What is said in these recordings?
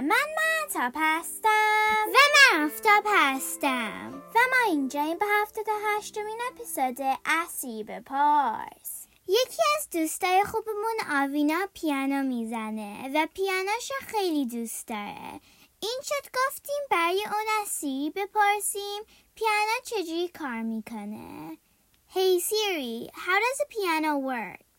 من مهتاب هستم و من آفتاب هستم و ما اینجا این به هفته هشتمین اپیزود اسیب پارس. یکی از دوستای خوبمون آوینا پیانو می‌زنه و پیانوشو خیلی دوست داره. این شد گفتیم برای اون از بپرسیم پیانو چجوری کار می‌کنه. Hey Siri, how does a piano work?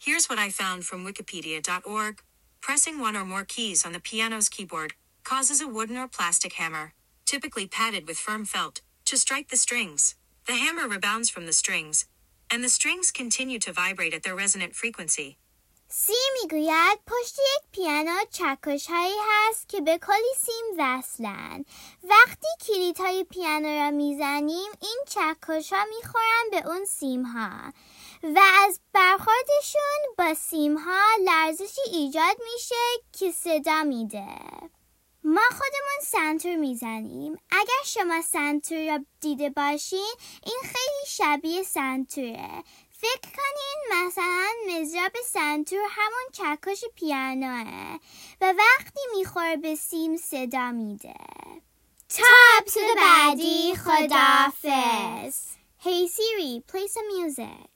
Here's what I found from wikipedia.org. Pressing one or more keys on the piano's keyboard causes a wooden or plastic hammer, typically padded with firm felt, to strike the strings. The hammer rebounds from the strings, and the strings continue to vibrate at their resonant frequency. سی میگوید پشت یک پیانو چکش هایی هست که به کلی سیم وصلن وقتی کلیت های پیانو را میزنیم این چکش ها میخورن به اون سیم ها و از برخوردشون با سیم ها لرزشی ایجاد میشه که صدا میده. ما خودمون سنتور می‌زنیم. اگر شما سنتور را دیده باشین این خیلی شبیه سنتوره. فکر کنین مثلا مزراب سنتور همون چکش پیانوه و وقتی می‌خوره به سیم صدا میده. تا اپسود بعدی خدافز Hey Siri, play some music.